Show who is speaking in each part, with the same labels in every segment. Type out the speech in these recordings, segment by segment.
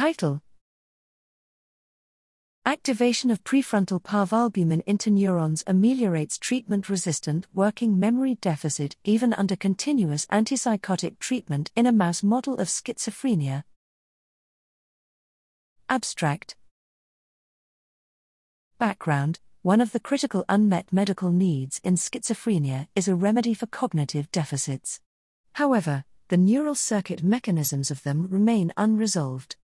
Speaker 1: Title Activation of prefrontal parvalbumin interneurons ameliorates treatment resistant working memory deficit even under continuous antipsychotic treatment in a mouse model of schizophrenia. Abstract Background One of the critical unmet medical needs in schizophrenia is a remedy for cognitive deficits. However, the neural circuit mechanisms of them remain unresolved.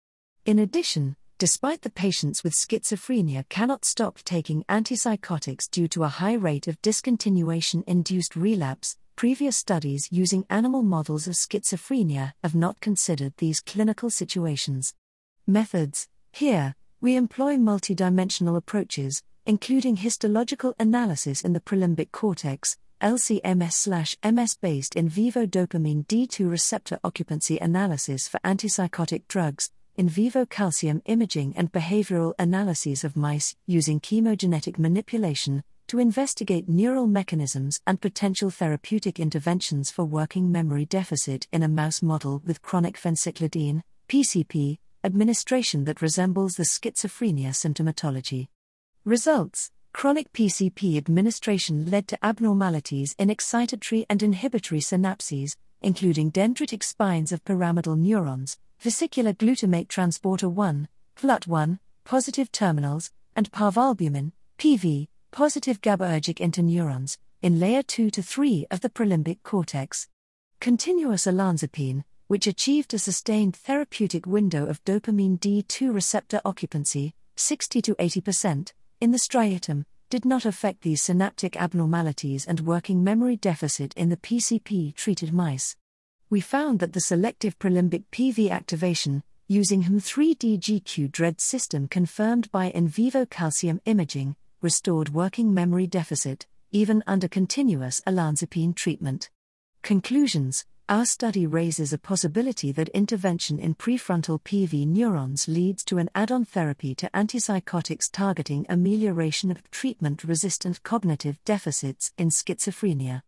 Speaker 1: In addition, despite the patients with schizophrenia cannot stop taking antipsychotics due to a high rate of discontinuation induced relapse, previous studies using animal models of schizophrenia have not considered these clinical situations. Methods Here, we employ multidimensional approaches, including histological analysis in the prelimbic cortex, LCMS/MS based in vivo dopamine D2 receptor occupancy analysis for antipsychotic drugs, in vivo calcium imaging and behavioral analyses of mice using chemogenetic manipulation to investigate neural mechanisms and potential therapeutic interventions for working memory deficit in a mouse model with chronic phencyclidine PCP administration that resembles the schizophrenia symptomatology. Results Chronic PCP administration led to abnormalities in excitatory and inhibitory synapses, including dendritic spines of pyramidal neurons, vesicular glutamate transporter 1, VGLUT1, positive terminals, and parvalbumin, PV, positive GABAergic interneurons, in layer 2 to 3 of the prelimbic cortex. Continuous olanzapine, which achieved a sustained therapeutic window of dopamine D2 receptor occupancy, 60 to 80%, in the striatum, did not affect these synaptic abnormalities and working memory deficit in the PCP treated mice. We found that the selective prelimbic PV activation, using HM3DGQ DREADD system confirmed by in vivo calcium imaging, restored working memory deficit, even under continuous olanzapine treatment. Conclusions our study raises a possibility that intervention in prefrontal PV neurons leads to an add on therapy to antipsychotics targeting amelioration of treatment resistant cognitive deficits in schizophrenia.